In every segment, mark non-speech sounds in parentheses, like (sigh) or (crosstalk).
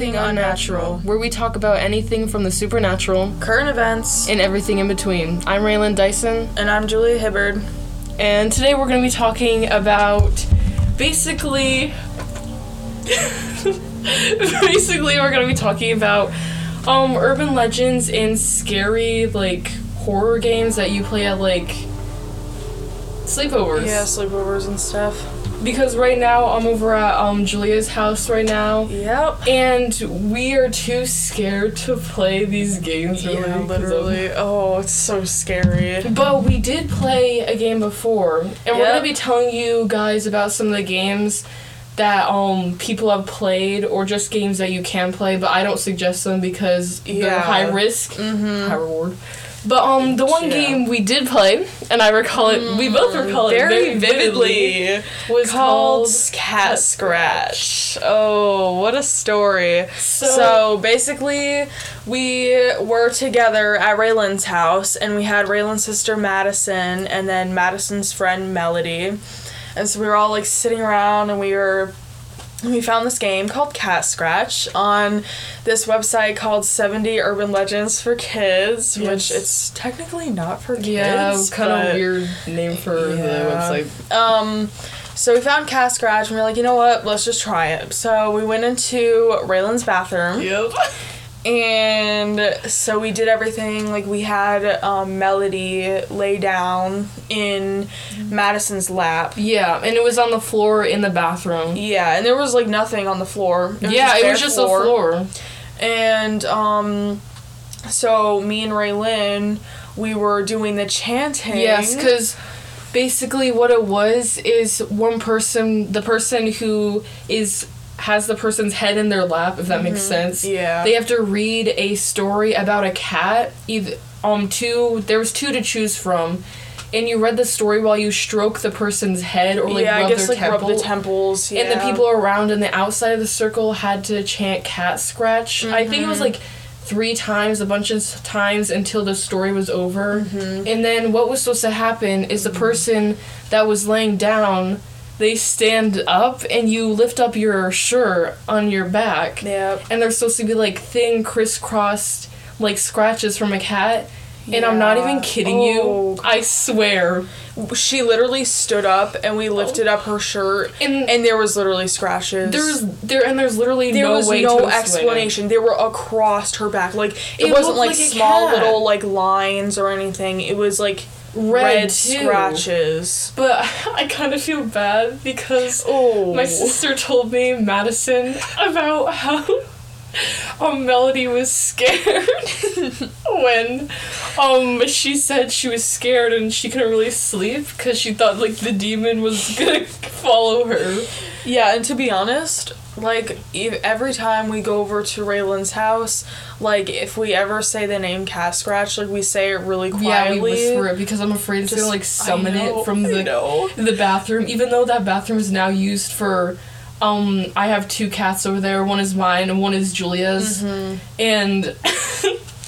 Everything Unnatural, where we talk about anything from the supernatural Current events. and everything in between. I'm Raylan Dyson, And I'm Julia Hibbard. and today we're going to be talking about basically. (laughs) basically, we're going to be talking about um, urban legends and scary, like, horror games that you play at, like, sleepovers. Yeah, sleepovers and stuff. Because right now, I'm over at um, Julia's house right now. Yep. And we are too scared to play these games. Really, Yeah, literally. Oh, it's so scary. But we did play a game before, and we're gonna be telling you guys about some of the games that um people have played, or just games that you can play. But I don't suggest them because they're Yeah. high risk, Mm-hmm. high reward. But um, the one Yeah. game we did play, and I recall it. We both recall it Very vividly. Was Called called Cat Scratch. Oh, what a story. So- So, basically, we were together at Raylan's house, and we had Raylan's sister Madison, and then Madison's friend Melody. And so we were all like sitting around, and we were. We found this game called Cat Scratch on this website called 70 Urban Legends for Kids, which it's technically not for kids. Yeah, kind of weird name for the website. um, so we found Cat Scratch and we are like, you know what? Let's just try it. So we went into Raylan's bathroom Yep. (laughs) and so we did everything. Like we had um, Melody lay down in Madison's lap. Yeah, and it was on the floor in the bathroom. Yeah, and there was like nothing on the floor. It yeah, it was just a floor. And um, so me and Raylan, we were doing the chanting. Yes, because basically what it was is one person, the person who is has the person's head in their lap, if that makes sense. Mm-hmm. Yeah. They have to read a story about a cat. Either um two, there was two to choose from. And you read the story while you stroke the person's head or like yeah, rub I guess their like temple. rub the temples. Yeah. And the people around in the outside of the circle had to chant cat scratch. I think it Mm-hmm. was like three times, a bunch of times until the story was over. Mm-hmm. And then what was supposed to happen is the person that was laying down, they stand up and you lift up your shirt on your back. Yep. And they're supposed to be like thin, crisscrossed, like scratches from a cat. And I'm not even kidding Oh. you. I swear. She literally stood up and we lifted up her shirt And, and there was literally scratches. there's there and there's literally there no was way no to explain it. explanation. They were across her back. Like it, It wasn't like, like small cat. little like lines or anything. It was like Red, red, scratches. But (laughs) I kind of feel bad because Oh. my sister told me, Madison, about how (laughs) um, Melody was scared (laughs) when um, she said she was scared and she couldn't really sleep because she thought like the demon was gonna follow her. Yeah, and to be honest, like ev- every time we go over to Raylan's house, like if we ever say the name Cat Scratch, like we say it really quietly. Yeah, we whisper it because I'm afraid it's Just- gonna like summon know, it from the the bathroom. Even though that bathroom is now used for, um, I have two cats over there. One is mine and one is Julia's, and. (laughs)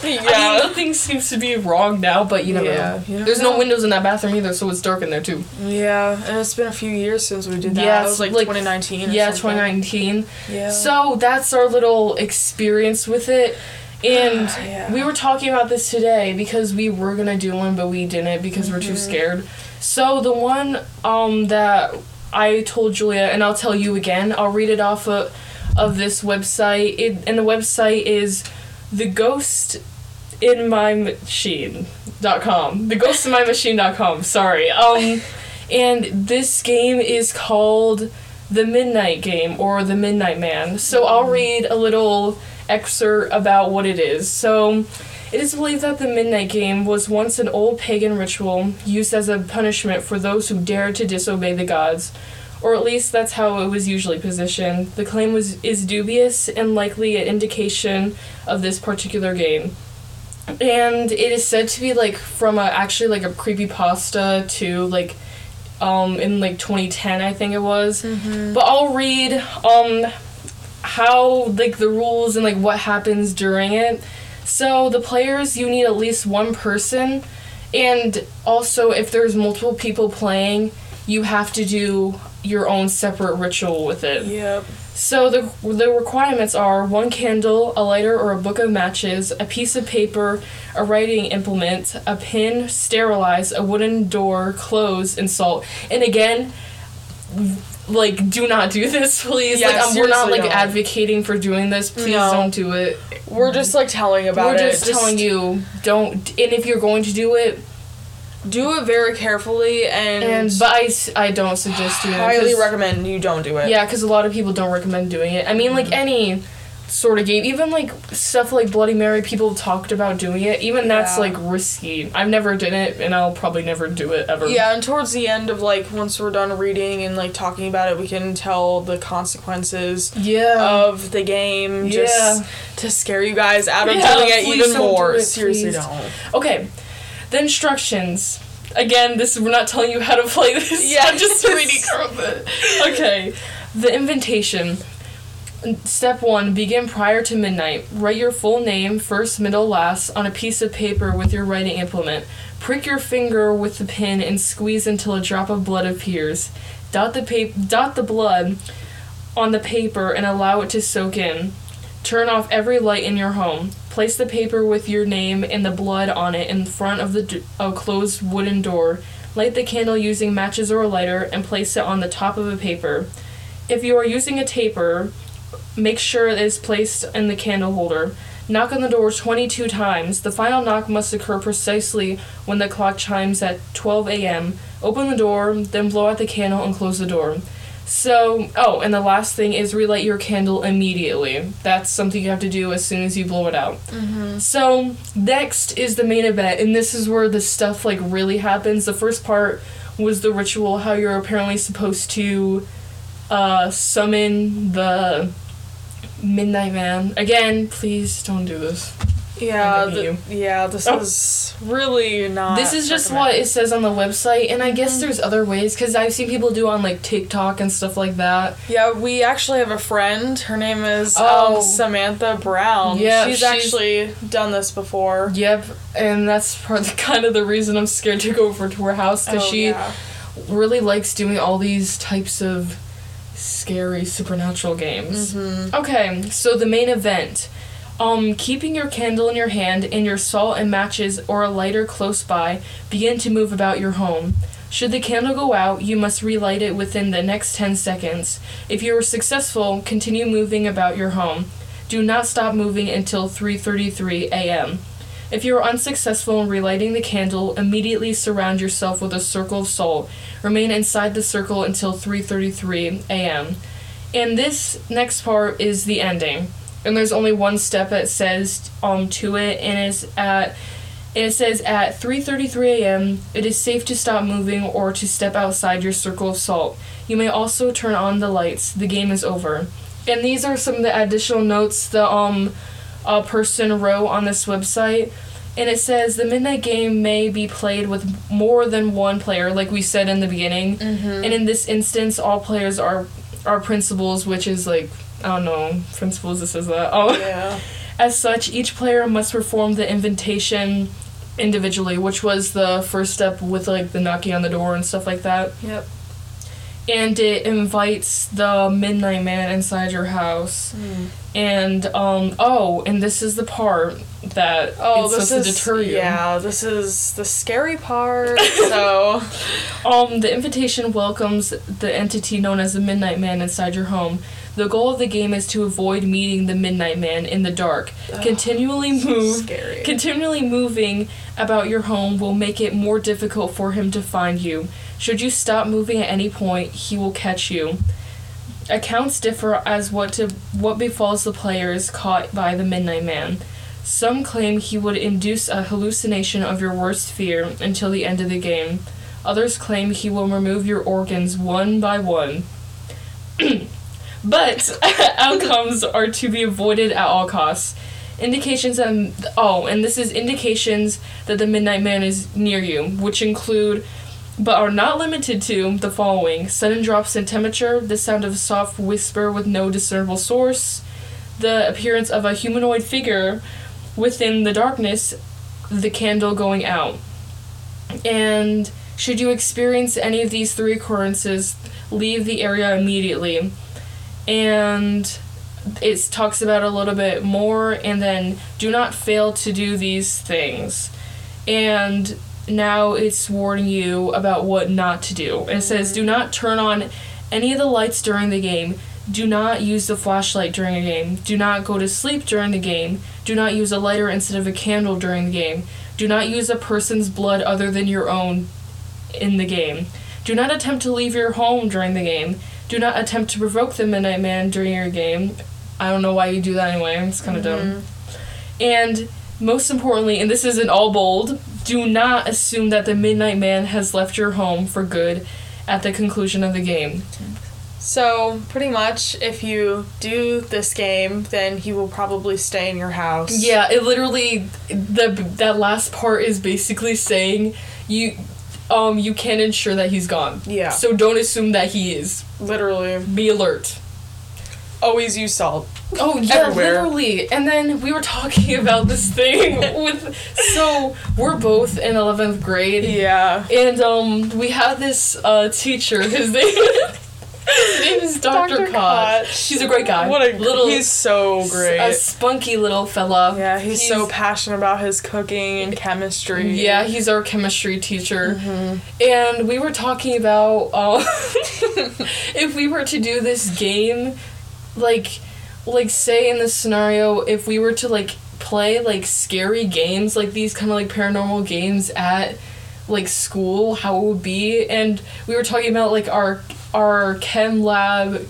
I mean, Yeah. nothing seems to be wrong now, but you never Yeah, know. you There's no windows in that bathroom either, so it's dark in there too. Yeah, and it's been a few years since we did that. Yeah, it was like, like- 2019. Or yeah, something. 2019. Yeah. So that's our little experience with it. And (sighs) Yeah. we were talking about this today because we were gonna do one, but we didn't because we're Mm-hmm. too scared. So the one um that I told Julia, and I'll tell you again, I'll read it off of, of this website. It, and the website is the ghost in my machine.com. The ghost in my machine.com, sorry. Um and this game is called the Midnight Game or the Midnight Man. So I'll read a little excerpt about what it is. So it is believed that the Midnight Game was once an old pagan ritual used as a punishment for those who dared to disobey the gods. Or at least that's how it was usually positioned. The claim was is dubious and likely an indication of this particular game. And it is said to be like from a actually like a creepy pasta to like um in like 2010 I think it was. But I'll read um how like the rules and like what happens during it. So the players you need at least one person and also if there's multiple people playing, you have to do your own separate ritual with it. Yep. So the the requirements are one candle, a lighter or a book of matches, a piece of paper, a writing implement, a pin, sterilize, a wooden door, clothes, and salt. And again, like do not do this, (laughs) please. Yeah, like um, we're not like don't. advocating for doing this. Please No. don't do it. We're just like telling about we're it. just, telling you don't. And if you're going to do it, do it very carefully and, and but I, I don't suggest doing it. highly recommend you don't do it. Yeah, because a lot of people don't recommend doing it. I mean, like mm-hmm. any sort of game, even like stuff like Bloody Mary, people talked about doing it. Even that's like risky. I've never done it, and I'll probably never do it ever. Yeah, and towards the end of like once we're done reading and like talking about it, we can tell the consequences Yeah. of the game just Yeah. to scare you guys out of Yeah, doing it even don't do more. it, Seriously, please. don't. okay, the instructions. Again, this we're not telling you how to play this. Yeah. (laughs) I'm just reading (laughs) from it. Okay, the invitation. Step one: Begin prior to midnight. Write your full name, first, middle, last, on a piece of paper with your writing implement. Prick your finger with the pin and squeeze until a drop of blood appears. Dot the pa- dot the blood on the paper and allow it to soak in. Turn off every light in your home. Place the paper with your name and the blood on it in front of the a closed wooden door. Light the candle using matches or a lighter and place it on the top of a paper. If you are using a taper, make sure it is placed in the candle holder. Knock on the door 22 times. The final knock must occur precisely when the clock chimes at 12 a.m. Open the door, then blow out the candle and close the door. So, oh, and the last thing is relight your candle immediately. That's something you have to do as soon as you blow it out. So, next is the main event, and this is where the stuff like really happens. The first part was the ritual, how you're apparently supposed to uh, summon the Midnight Man. Again, please don't do this. Yeah, begging th- yeah. This Oh. is really not. this is just what it says on the website, and I guess there's other ways because I've seen people do on like TikTok and stuff like that. Yeah, we actually have a friend. Her name is Oh. um, Samantha Brown. Yeah, she's, she's- actually done this before. Yep, and that's part of (laughs) kind of the reason I'm scared to go over to her house because Oh, she yeah. really likes doing all these types of scary supernatural games. Mm-hmm. Okay, so the main event. Um, keeping your candle in your hand and your salt and matches or a lighter close by, begin to move about your home. Should the candle go out, you must relight it within the next 10 seconds. If you are successful, continue moving about your home. Do not stop moving until 3:33 a.m. If you are unsuccessful in relighting the candle, immediately surround yourself with a circle of salt. Remain inside the circle until 3:33 a.m. And this next part is the ending. And there's only one step that says um to it and it's at and it says at 3:33 a.m. it is safe to stop moving or to step outside your circle of salt. You may also turn on the lights. The game is over. And these are some of the additional notes the um a person wrote on this website. And it says the midnight game may be played with more than one player, like we said in the beginning. Mm-hmm. And in this instance, all players are are principals, which is like I don't know is that. Oh, Yeah. (laughs) as such, each player must perform the invitation individually, which was the first step with like the knocking on the door and stuff like that. Yep. And it invites the midnight man inside your house. Hmm. And um oh, and this is the part that Oh, this supposed is to deter you. yeah. This is the scary part. (laughs) so Um, the invitation welcomes the entity known as the Midnight Man inside your home. The goal of the game is to avoid meeting the Midnight Man in the dark. Continually move, scary. continually moving about your home will make it more difficult for him to find you. Should you stop moving at any point, he will catch you. Accounts differ as what to what befalls the players caught by the Midnight Man. Some claim he would induce a hallucination of your worst fear until the end of the game. Others claim he will remove your organs one by one. But (laughs) outcomes are to be avoided at all costs. Indications that oh, and this is indications that the Midnight Man is near you, which include but are not limited to the following sudden drops in temperature, the sound of a soft whisper with no discernible source, the appearance of a humanoid figure within the darkness, the candle going out. And should you experience any of these three occurrences, leave the area immediately. And it talks about a little bit more and then do not fail to do these things. And now it's warning you about what not to do. And it says do not turn on any of the lights during the game. Do not use the flashlight during a game. Do not go to sleep during the game. Do not use a lighter instead of a candle during the game. Do not use a person's blood other than your own in the game. Do not attempt to leave your home during the game do not attempt to provoke the midnight man during your game I don't know why you do that anyway. It's kind of dumb. Mm-hmm. And most importantly, and this isn't all bold, do not assume that the Midnight Man has left your home for good at the conclusion of the game. So, pretty much, if you do this game, then he will probably stay in your house. Yeah, it literally the that last part is basically saying you um you can ensure that he's gone. Yeah. So don't assume that he is. Literally. Be alert. Always use salt. Oh yeah, Everywhere. literally. And then we were talking (laughs) about this thing with so we're both in eleventh grade. Yeah. And um we had this uh teacher, his name (laughs) his name is Dr. Dr. Koch. Koch. He's a great guy. What a little He's so great. a spunky little fella. yeah, he's, so passionate about his cooking and chemistry. Yeah, he's our chemistry teacher. Mm-hmm. And we were talking about um, (laughs) if we were to do this game, like, like say in this scenario, if we were to like play like scary games, like these kind of like paranormal games at like school, how it would be. And we were talking about like our our chem lab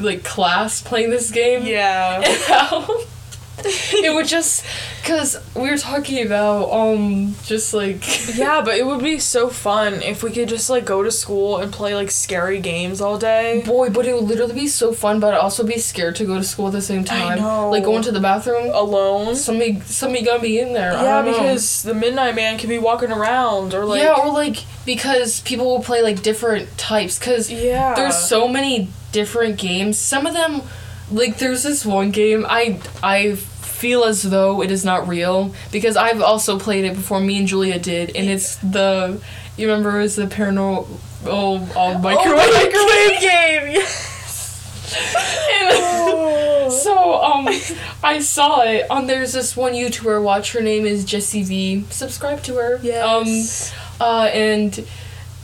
like class playing this game Yeah. (laughs) (laughs) it would just because we were talking about um just like (laughs) yeah, but it would be so fun if we could just like go to school and play like scary games all day. boy but it would literally be so fun but i'd also be scared to go to school at the same time I know. like going to the bathroom Alone. somebody somebody gonna be in there Yeah, don't know. because the Midnight Man could be walking around or like yeah or like because people will play like different types because Yeah. there's so many different games some of them like there's this one game i i feel as though it is not real because i've also played it before me and julia did and it's the you remember it was the paranormal oh, oh microwave, Oh, the microwave game. (laughs) And- (laughs) so um i saw it on there's this one youtuber watch her name is jessie v. Subscribe to her. Yes. um uh, and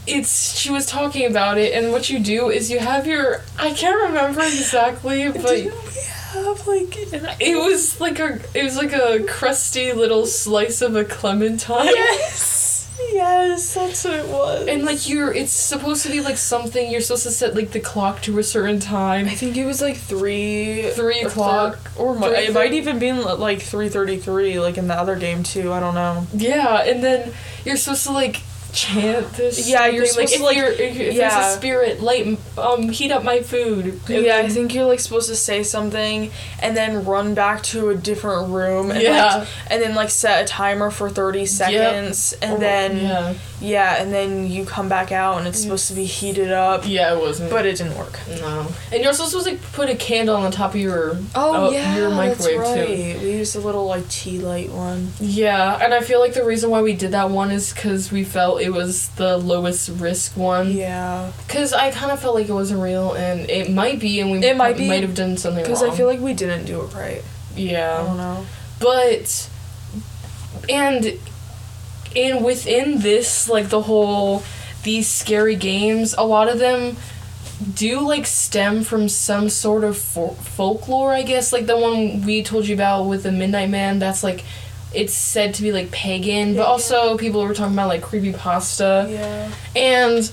it's she was talking about it and what you do is you have your i can't remember exactly (laughs) but Didn't we have like (laughs) it was like a it was like a crusty little slice of a clementine Yes. Yes, that's what it was. and like you're it's supposed to be like something you're supposed to set like the clock to a certain time I think it was like three Three o'clock. or Three it might even be like three thirty three, like in the other game too. I don't know. yeah and then you're supposed to like chant this Yeah, you're thing, supposed if to, like- you're, if, if yeah. there's a spirit light um heat up my food yeah, I think you're like supposed to say something and then run back to a different room and Yeah. like and then like set a timer for thirty seconds and Or- then yeah yeah, and then you come back out and it's supposed to be heated up, yeah it wasn't but it didn't work. No. And you're also supposed to like, put a candle on the top of your Oh, uh, yeah, your microwave that's too. We used a little like tea light one. Yeah, and I feel like the reason why we did that one is because we felt it was the lowest risk one. Yeah, Because I kind of felt like it wasn't real, and it might be, and we It might be, might have done something wrong. because I feel like we didn't do it right. Yeah. I don't know. but and and within this, like the whole these scary games, a lot of them do like stem from some sort of fol- folklore, I guess. Like the one we told you about with the Midnight Man, that's like it's said to be like pagan, but also people were talking about like creepy pasta. Yeah. And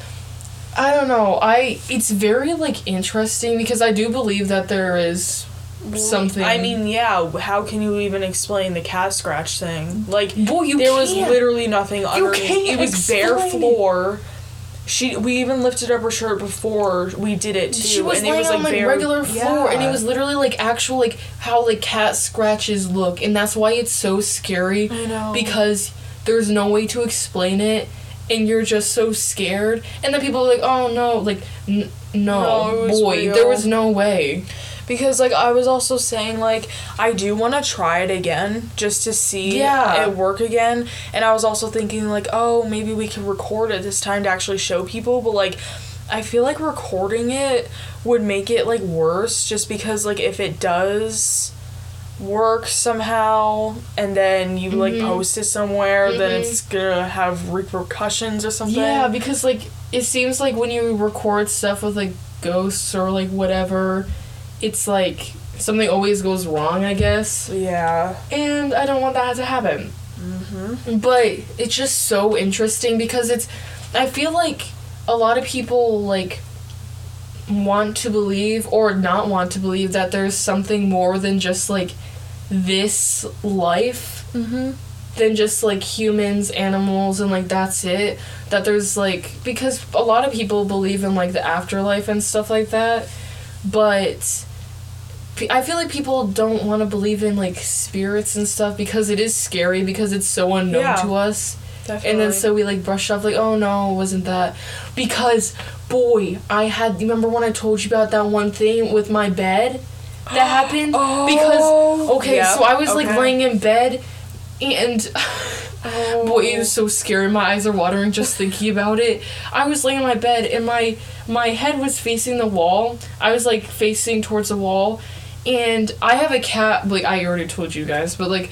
I don't know, I it's very like interesting because I do believe that there is something I mean, yeah. How can you even explain the cat scratch thing? Like, Boy, you there was can't. literally nothing underneath. it was bare floor. She, we even lifted up her shirt before we did it too, she was and it laying was like on like bare regular floor and it was literally like actual like how like cat scratches look and that's why it's so scary I know. because there's no way to explain it and you're just so scared and then people are like oh no like n- no, No, boy real. there was no way Because like I was also saying like I do want to try it again just to see Yeah. it work again and I was also thinking like oh maybe we can record it this time to actually show people but like I feel like recording it would make it like worse just because like if it does work somehow and then you like Mhm. post it somewhere then Mhm. it's gonna have repercussions or something. Yeah, because like it seems like when you record stuff with like ghosts or like whatever, it's like something always goes wrong, I guess. Yeah. And I don't want that to happen. Mm-hmm. But it's just so interesting because it's I feel like a lot of people like want to believe or not want to believe that there's something more than just like this life Mm-hmm. than just like humans, animals, and like that's it. That there's like because a lot of people believe in like the afterlife and stuff like that, but I feel like people don't want to believe in like spirits and stuff because it is scary because it's so unknown Yeah. to us. Definitely. And then so we like brushed off like, oh no, it wasn't that. Because boy, I had remember when I told you about that one thing with my bed that (gasps) happened? Oh, because okay, yep, so I was like laying in bed and Oh. (laughs) boy, it was oh. so scary. My eyes are watering just thinking about it. I was laying in my bed and my my head was facing the wall. I was like facing towards the wall and I have a cat like I already told you guys, but like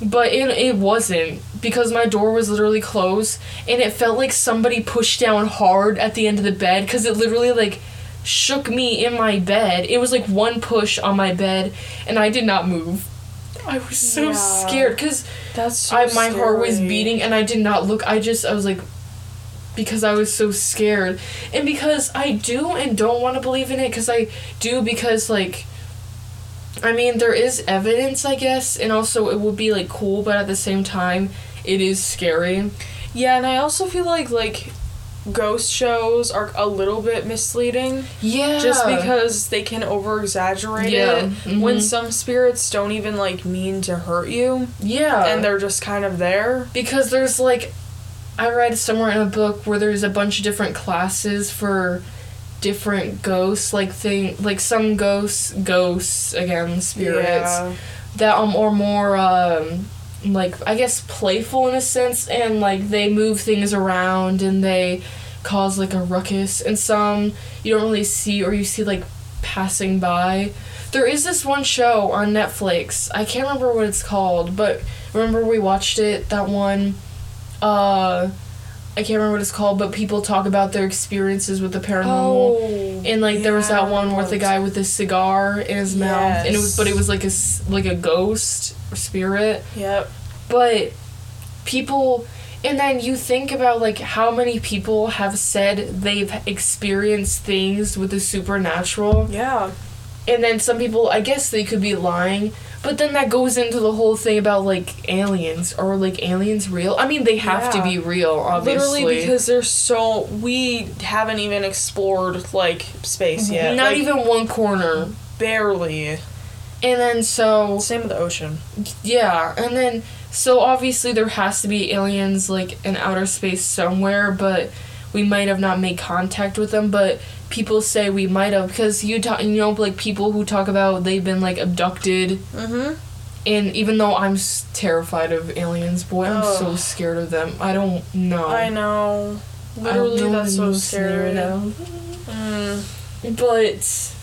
but it, it wasn't because my door was literally closed and it felt like somebody pushed down hard at the end of the bed because it literally like shook me in my bed it was like one push on my bed and i did not move i was so Yeah. scared because That's so I my heart was beating and I did not look. I just I was like because I was so scared and because I do and don't want to believe in it cuz I do because like I mean there is evidence I guess and also it would be like cool but at the same time it is scary. Yeah, and I also feel like like ghost shows are a little bit misleading Yeah. just because they can over exaggerate Yeah, it when mhm. some spirits don't even like mean to hurt you yeah. and they're just kind of there. because there's like I read somewhere in a book where there's a bunch of different classes for different ghosts like thing like some ghosts ghosts again spirits Yeah. that um are more um like I guess playful in a sense and like they move things around and they cause like a ruckus and some you don't really see or you see like passing by. There is this one show on Netflix. I can't remember what it's called, but remember we watched it that one uh I can't remember what it's called, but people talk about their experiences with the paranormal. Oh, And like there was that one with the guy with the cigar in his mouth, and it was but it was like a like a ghost or spirit. Yep. But people, and then you think about like how many people have said they've experienced things with the supernatural, Yeah. and then some people, I guess they could be lying. But then that goes into the whole thing about like aliens or like aliens real. I mean, they have to be real, obviously. Literally because there's so we haven't even explored like space mm-hmm. yet. not Like, even one corner. barely. And then so Same with the ocean. Yeah, and then so obviously there has to be aliens like in outer space somewhere, but we might have not made contact with them. But people say we might have because you talk, you know, like people who talk about they've been like abducted, Mm-hmm. and even though I'm s- terrified of aliens, boy, I'm so scared of them. I don't know. I know. I Literally, don't that's so scary. now. Mm, But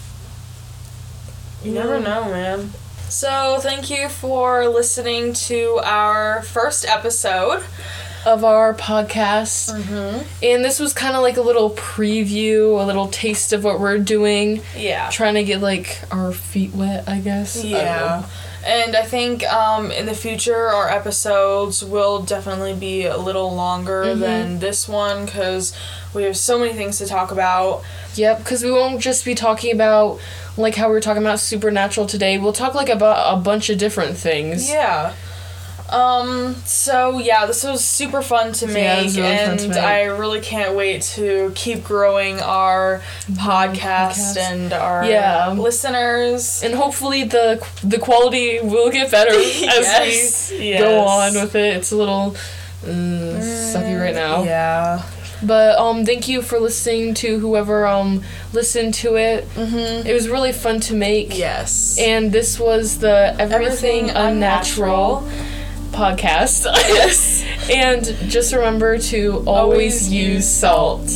you never know, man. So, thank you for listening to our first episode. Of our podcast. Mm-hmm. And this was kind of like a little preview, a little taste of what we're doing. Yeah. Trying to get like our feet wet, I guess. Yeah. know. And I think um, in the future, our episodes will definitely be a little longer Mhm. than this one because we have so many things to talk about. Yep, because we won't just be talking about like how we were talking about supernatural today. We'll talk like about a bunch of different things. Yeah. Um, so yeah, this was super fun to make, Yeah, was really and to make. I really can't wait to keep growing our podcast, podcast. and our Yeah. listeners. And hopefully the the quality will get better (laughs) as Yes, we yes. go on with it. It's a little uh, sucky right now. Yeah. But um, thank you for listening to whoever um listened to it. Mm-hmm. It was really fun to make. Yes. And this was the Everything, Everything Unnatural, podcast. Yes. (laughs) and just remember to always, Always use use salt.